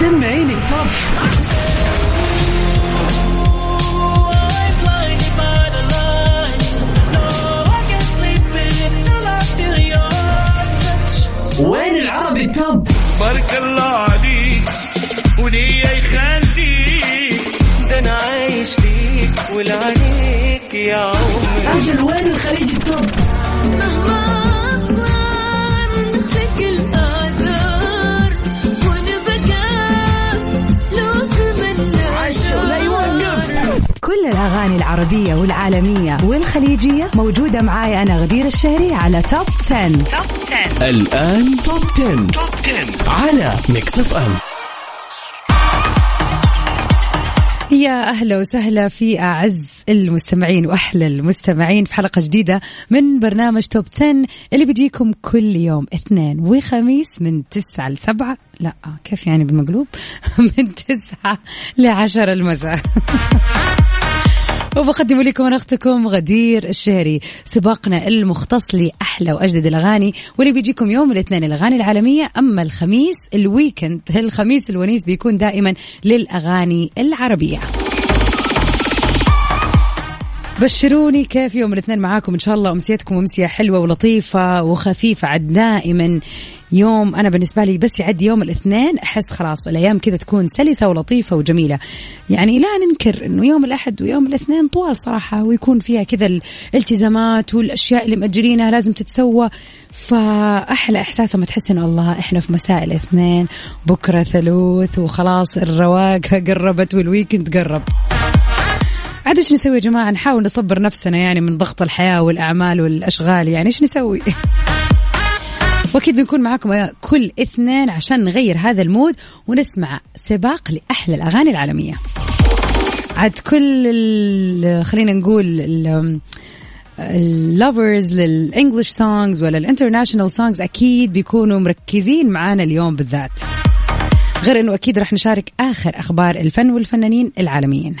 سمعيني. ال top وين العربي؟ ال top بارك الله عليك وليه يخليك. ده أنا عايش ليك ولعليك يا عمري. أجل وين الخليج؟ ال top مهما الأغاني العربية والعالمية والخليجية موجودة معاي أنا غدير الشهري على Top 10. Top 10 الآن Top 10. Top 10 على Mix FM يا أهلا وسهلا في أعز المستمعين وأحلى المستمعين في حلقة جديدة من برنامج Top 10 اللي بيجيكم كل يوم اثنين وخميس من 9 ل 7 لا كيف يعني بالمقلوب؟ من 9 ل 10 المساء. وبقدم لكم أنا أختكم غدير الشهري. سباقنا المختص لأحلى وأجدد الأغاني واللي بيجيكم يوم الاثنين الأغاني العالمية أما الخميس الويكند الخميس الونيس بيكون دائما للأغاني العربية. بشروني كيف يوم الاثنين معاكم. إن شاء الله أمسيتكم أمسية حلوة ولطيفة وخفيفة. عد دائما يوم أنا بالنسبة لي بس يعدي يوم الاثنين أحس خلاص الأيام كذا تكون سلسة ولطيفة وجميلة. يعني لا ننكر إنه يوم الأحد ويوم الاثنين طوال صراحة ويكون فيها كذا الالتزامات والأشياء اللي مأجرينها لازم تتسوى. فأحلى إحساس لما تحس انه الله إحنا في مساء الاثنين بكرة ثلوث وخلاص الرواق قربت والويكند قرب. عاد إيش نسوي يا جماعة؟ نحاول نصبر نفسنا يعني من ضغط الحياة والأعمال والأشغال يعني. إيش نسوي؟ وأكيد بنكون معاكم كل اثنين عشان نغير هذا المود ونسمع سباق لأحلى الأغاني العالمية. عاد كل خلينا نقول ال- ال lovers لل English songs ولا ال international songs أكيد بيكونوا مركزين معانا اليوم بالذات. غير إنه أكيد راح نشارك آخر أخبار الفن والفنانين العالميين.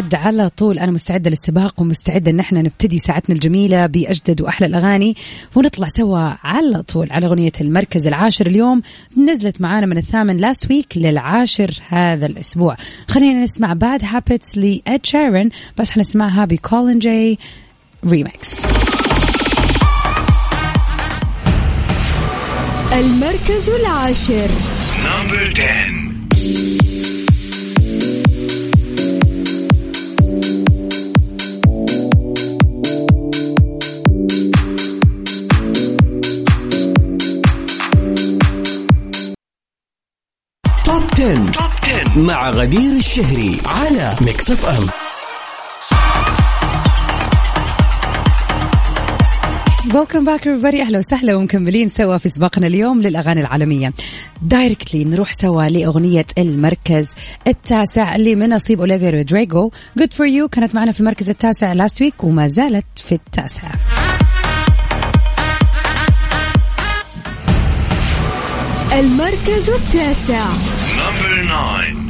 عاد على طول. أنا مستعدة للسباق ومستعدة إن إحنا نبتدي ساعتنا الجميلة بأجدد وأحلى الأغاني. ونطلع سوا على طول على أغنية المركز العاشر اليوم. نزلت معانا من الثامن last week للعاشر هذا الأسبوع. خلينا نسمع Bad Habits لإد شيرن بس حنسمعها بكولين جاي ريمكس المركز العاشر. number 10 مع غدير الشهري على Mix FM welcome back everybody. أهلا وسهلا ومكملين سوا في سباقنا اليوم للأغاني العالمية. directly نروح سوا لأغنية المركز التاسع اللي من نصيب أوليفيا رودريجو good for you كانت معنا في المركز التاسع last week وما زالت في التاسع. المركز التاسع. number 9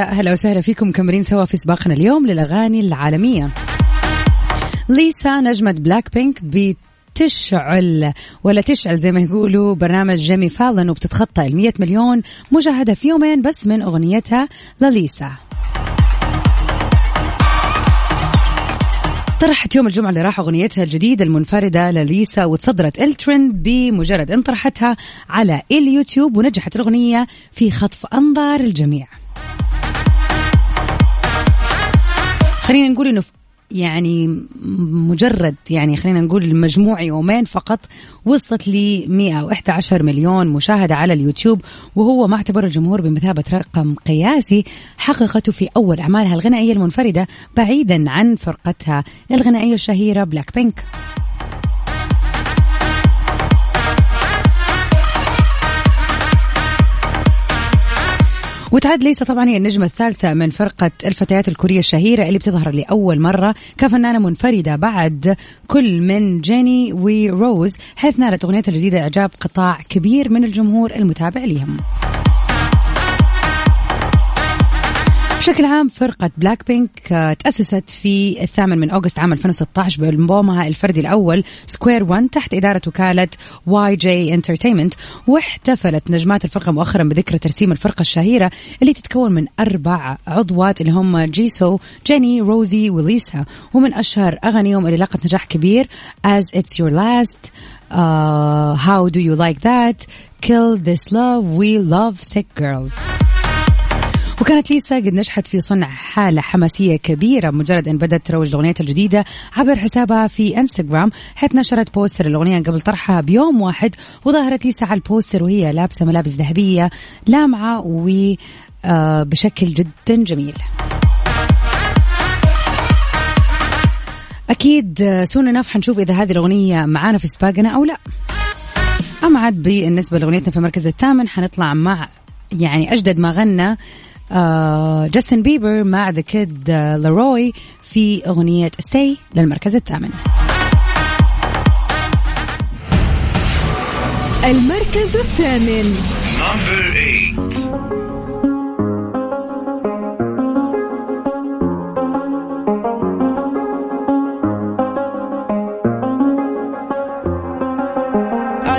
ويا أهلا وسهلا فيكم مكملين سوا في سباقنا اليوم للأغاني العالمية. ليسا نجمة بلاك بينك بتشعل ولا تشعل زي ما يقولوا برنامج جيمي فالن وبتتخطى ال 100 مليون مشاهدة في يومين بس من أغنيتها لليسا طرحت يوم الجمعة اللي راح أغنيتها الجديدة المنفردة لليسا وتصدرت الترند بمجرد أن طرحتها على اليوتيوب ونجحت الأغنية في خطف أنظار الجميع خلينا نقول إنه يعني مجرد يعني خلينا نقول مجموع يومين فقط وصلت ل 111 مليون مشاهدة على اليوتيوب وهو ما اعتبر الجمهور بمثابة رقم قياسي حققته في أول أعمالها الغنائية المنفردة بعيدا عن فرقتها الغنائية الشهيرة بلاك بينك وتعد ليسا طبعا هي النجمة الثالثة من فرقة الفتيات الكورية الشهيرة اللي بتظهر لأول مرة. كفنانة منفردة بعد كل من جيني وروز حيث نالت أغنيتها الجديدة إعجاب قطاع كبير من الجمهور المتابع لهم بشكل عام فرقة بلاك بينك آه، تأسست في الثامن من أغسطس عام 2016 بألبومها الفردي الأول Square 1 تحت إدارة وكالة YG Entertainment واحتفلت نجمات الفرقة مؤخرا بذكرى ترسيم الفرقة الشهيرة اللي تتكون من أربع عضوات اللي هم جيسو جيني روزي وليسا ومن أشهر أغانيهم اللي لاقت نجاح كبير As It's Your Last uh, How Do You Like That Kill This Love We Love Sick Girls. وكانت ليسا قد نجحت في صنع حالة حماسية كبيرة مجرد أن بدأت تروج لأغنيتها الجديدة عبر حسابها في انستغرام حيث نشرت بوستر الأغنية قبل طرحها بيوم واحد وظهرت ليسا على البوستر وهي لابسة ملابس ذهبية لامعة آه، بشكل جدا جميل. أكيد soon enough حنشوف إذا هذه الأغنية معانا في سباقنا أو لا. أما عاد بالنسبة لأغنيتنا في المركز الثامن حنطلع مع يعني أجدد ما غنى آه جاستن بيبر مع The Kid آه LAROI في أغنية Stay للمركز الثامن. المركز الثامن.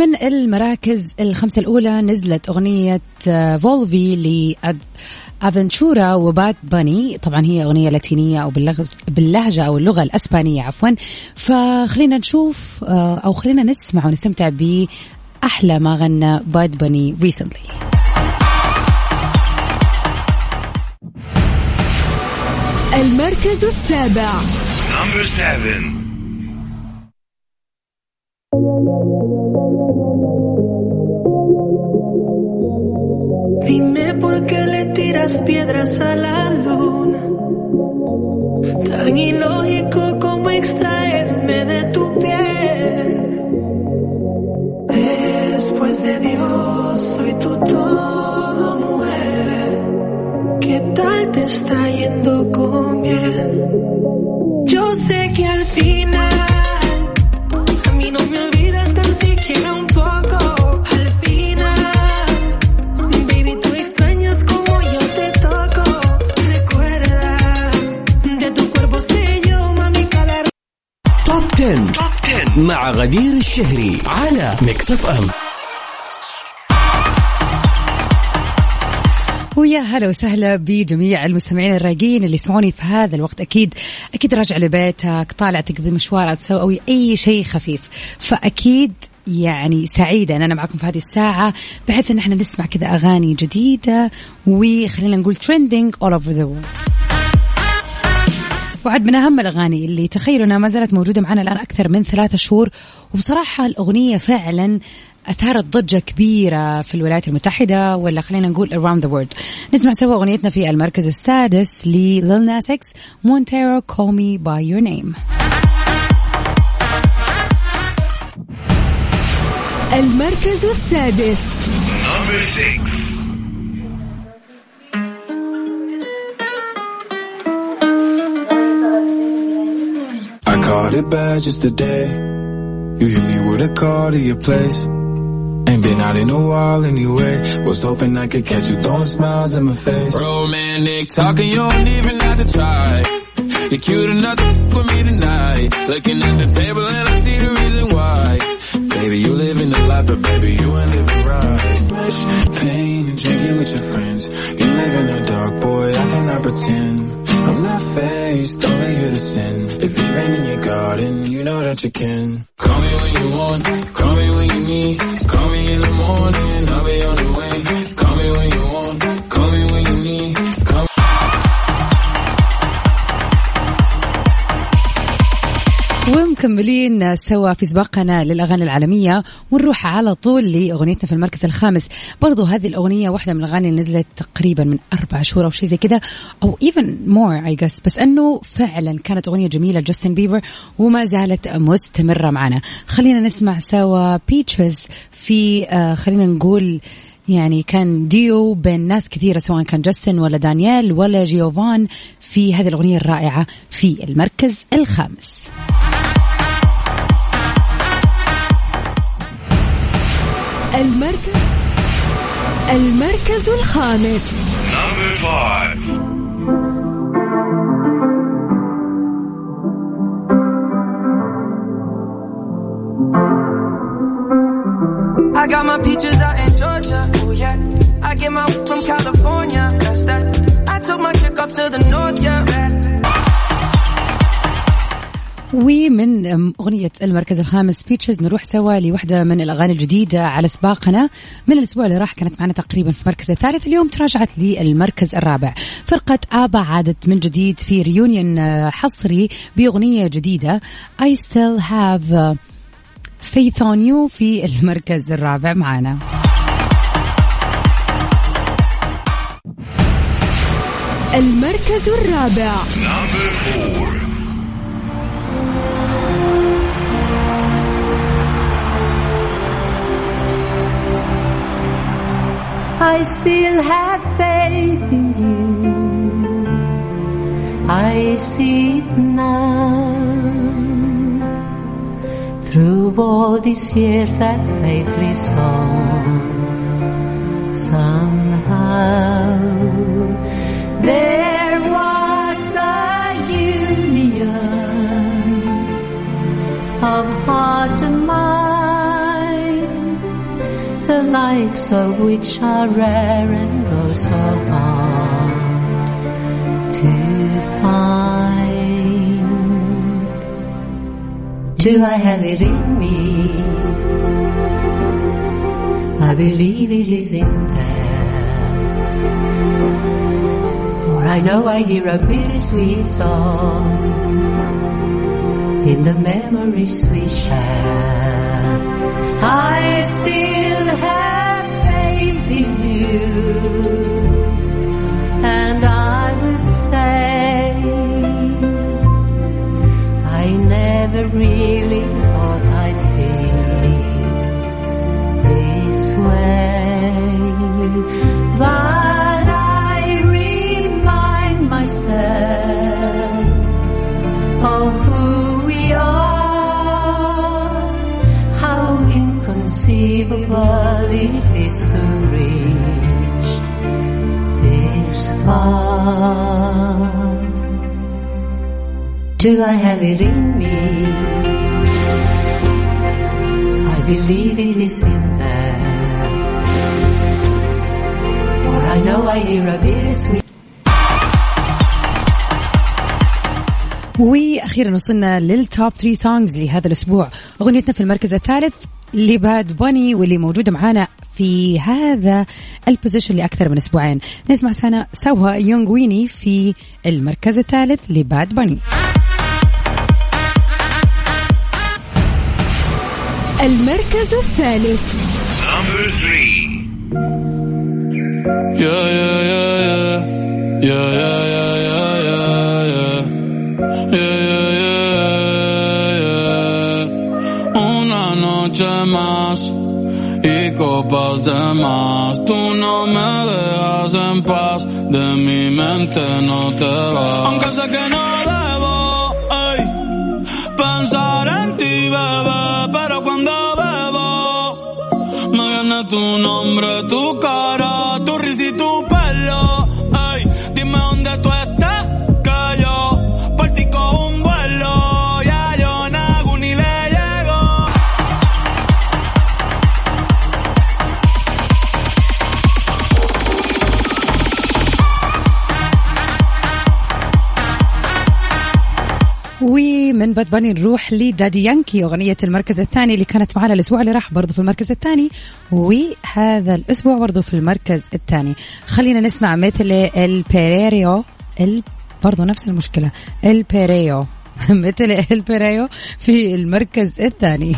من المراكز الخمسة الأولى نزلت أغنية آه، Volví لأفنتشورا وباد باني. طبعا هي أغنية لاتينية أو باللغة, باللهجة أو اللغة الأسبانية عفوا. فخلينا نشوف آه، أو خلينا نسمع ونستمتع بأحلى ما غنى باد باني recently. المركز السابع. Number seven. Dime por qué le tiras piedras a la luna. Tan ilógico como extraerme de tu piel. غدير الشهري على Mix FM ويا هلا وسهلا بجميع المستمعين الرايقين اللي يسمعوني في هذا الوقت. أكيد أكيد راجع لبيتك طالع تقضي مشوار أو تسوي أي شيء خفيف. فأكيد يعني سعيدة أن أنا معكم في هذه الساعة بحيث أن إحنا نسمع كذا أغاني جديدة وخلينا نقول trending all over the world. وعد من أهم الأغاني اللي تخيلوا أنها ما زالت موجودة معنا الآن أكثر من ثلاثة شهور. وبصراحة الأغنية فعلا أثارت ضجة كبيرة في الولايات المتحدة ولا خلينا نقول around the world. نسمع سوا أغنيتنا في المركز السادس لليل ناس إكس مونتيرو call me by your name. المركز السادس. Number six. It bad just today. You hit me with a call to your place. Ain't been out in a while anyway. Was hoping I could catch you throwing smiles in my face. Romantic talking, you don't even have to try. You're cute enough to with me tonight. Looking at the table and I see the reason why. Baby, you live in the life, but baby, you ain't living right. Much pain and drinking with your friends. You live in the dark, boy, I cannot pretend. I'm not faced, only here to sin. If rain in your garden, you know that you can. Call me when you want, call me when you need. Call me in the morning, ومكملين سوا في سباقنا للأغاني العالمية ونروح على طول لأغنيتنا في المركز الخامس. برضو هذه الأغنية واحدة من الأغاني اللي نزلت تقريبا من أربع شهور أو شيء زي كده أو even more I guess بس أنه فعلا كانت أغنية جميلة جاستن بيبر وما زالت مستمرة معنا. خلينا نسمع سوا Peaches في آه خلينا نقول يعني كان ديو بين ناس كثيرة سواء كان جاستن ولا دانيال ولا جيوفان في هذه الأغنية الرائعة في المركز الخامس. المركز المركز الخامس. I got my peaches out in Georgia. Oh yeah. I get my from California. That's that. I took my chick up to the north, yeah. ومن أغنية المركز الخامس بيتشز نروح سوا لوحدة من الأغاني الجديدة على سباقنا. من الأسبوع اللي راح كانت معنا تقريبا في المركز الثالث اليوم تراجعت للمركز الرابع. فرقة آبا عادت من جديد في ريونيون حصري بأغنية جديدة. I still have faith on you في المركز الرابع معنا. المركز الرابع. I still have faith in you. I see it now. Through all these years, that faith lives on. Somehow, there likes of which are rare and oh so hard to find. Do I have it in me? I believe it is in there. For I know I hear a bittersweet song in the memories we share. I still have and I will say, I never really thought I'd feel this way, but I remind myself of who we are, how inconceivable it is to Do I have it in me? I believe it is in there. For I know I hear a bittersweet وأخيرا وصلنا لل top 3 songs لهذا الأسبوع أغنيتنا في المركز الثالث لباد باني واللي موجودة معانا في هذا ال position لأكثر من أسبوعين نسمع سنة سوا يوناغوني في المركز الثالث لباد باني المركز الثالث Number three. Yeah, yeah, yeah, yeah. Yeah, yeah, yeah, yeah, yeah, yeah. Yeah, yeah, yeah, yeah. Una noche más y copas de más. Tú no me dejas en paz, de mi mente no te vas. Aunque sé que no pero cuando bebo me viene tu nombre, tu cara, من باد باني نروح لدادي يانكي أغنية المركز الثاني اللي كانت معنا الأسبوع اللي راح برضو في المركز الثاني وهذا الأسبوع برضو في المركز الثاني. خلينا نسمع Métele al Perreo إل... برضو نفس المشكلة al Perreo Métele al Perreo في المركز الثاني.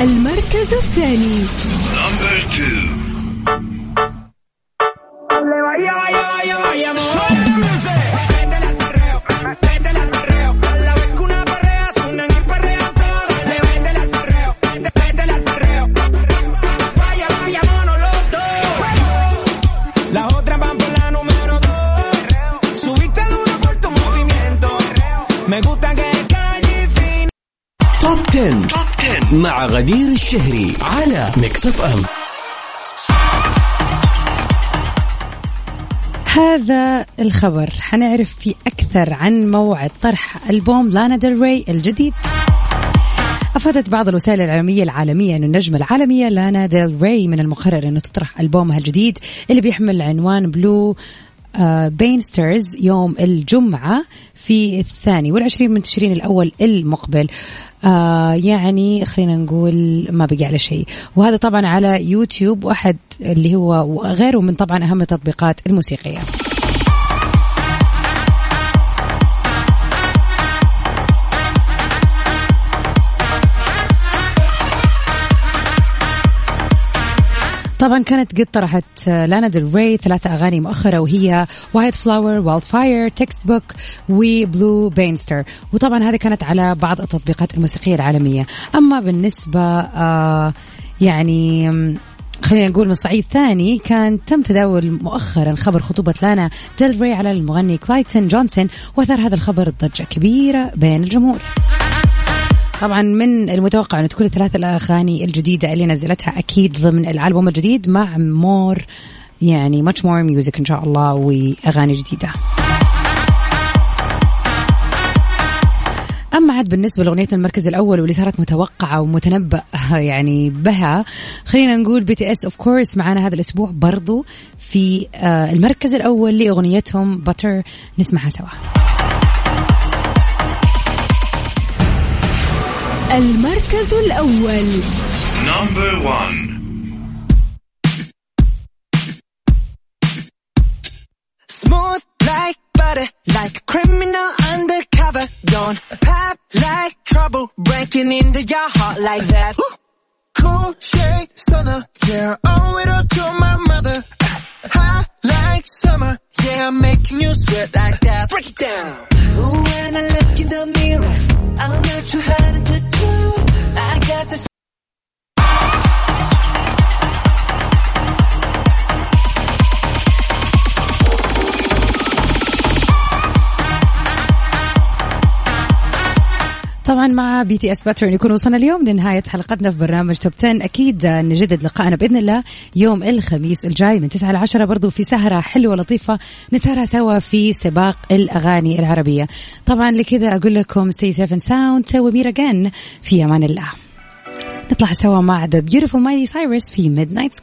المركز الثاني. Number two. 10. Top 10 مع غدير الشهري على Mix FM هذا الخبر. حنعرف فيه أكثر عن موعد طرح ألبوم لانا ديل ري الجديد. أفادت بعض الوسائل الإعلامية العالمية أن النجمة العالمية لانا ديل ري من المقرر أنه تطرح ألبومها الجديد اللي بيحمل عنوان Blue Banisters يوم الجمعة في الثاني والعشرين من تشرين الأول المقبل. آه يعني خلينا نقول ما بقي على شيء. وهذا طبعا على يوتيوب واحد اللي هو وغيره من طبعا أهم التطبيقات الموسيقية. طبعا كانت قد طرحت لانا ديل ري ثلاثة أغاني مؤخرة وهي Wildflower Wildfire Text Book و Blue Banisters وطبعا هذه كانت على بعض التطبيقات الموسيقية العالمية. أما بالنسبة آه يعني خلينا نقول من صعيد ثاني كان تم تداول مؤخرا خبر خطوبة لانا ديل ري على المغني كلايتون جونسون وأثار هذا الخبر ضجة كبيرة بين الجمهور. طبعا من المتوقع أن تكون الثلاث الأغاني الجديدة اللي نزلتها أكيد ضمن الألبوم الجديد مع more يعني much more music إن شاء الله وأغاني جديدة. أما عاد بالنسبة لأغنية المركز الأول واللي صارت متوقعة ومتنبأ يعني بها خلينا نقول BTS of course معنا هذا الأسبوع برضو في آه، المركز الأول لأغنيتهم Butter نسمعها سوا. المركز الأول Number one. Smooth like butter, like a criminal undercover. Don't pop like trouble, breaking into your heart like that. Cool shade stunner, yeah, owe it all to my mother. High like summer, yeah, I'm making you sweat like that. Break it down. Ooh, when I look in the mirror, I'm not too hard مع BTS Butter نكون وصلنا اليوم لنهاية حلقتنا في برنامج Top 10 أكيد نجدد لقائنا بإذن الله يوم الخميس الجاي من 9 ل 10 برضو في سهرة حلوة لطيفة. نسهرها سوا في سباق الأغاني العربية. طبعا لكذا أقول لكم stay safe and sound. سوي مير again في أمان الله. نطلع سوا مع The Beautiful Miley Cyrus في Midnight Sky.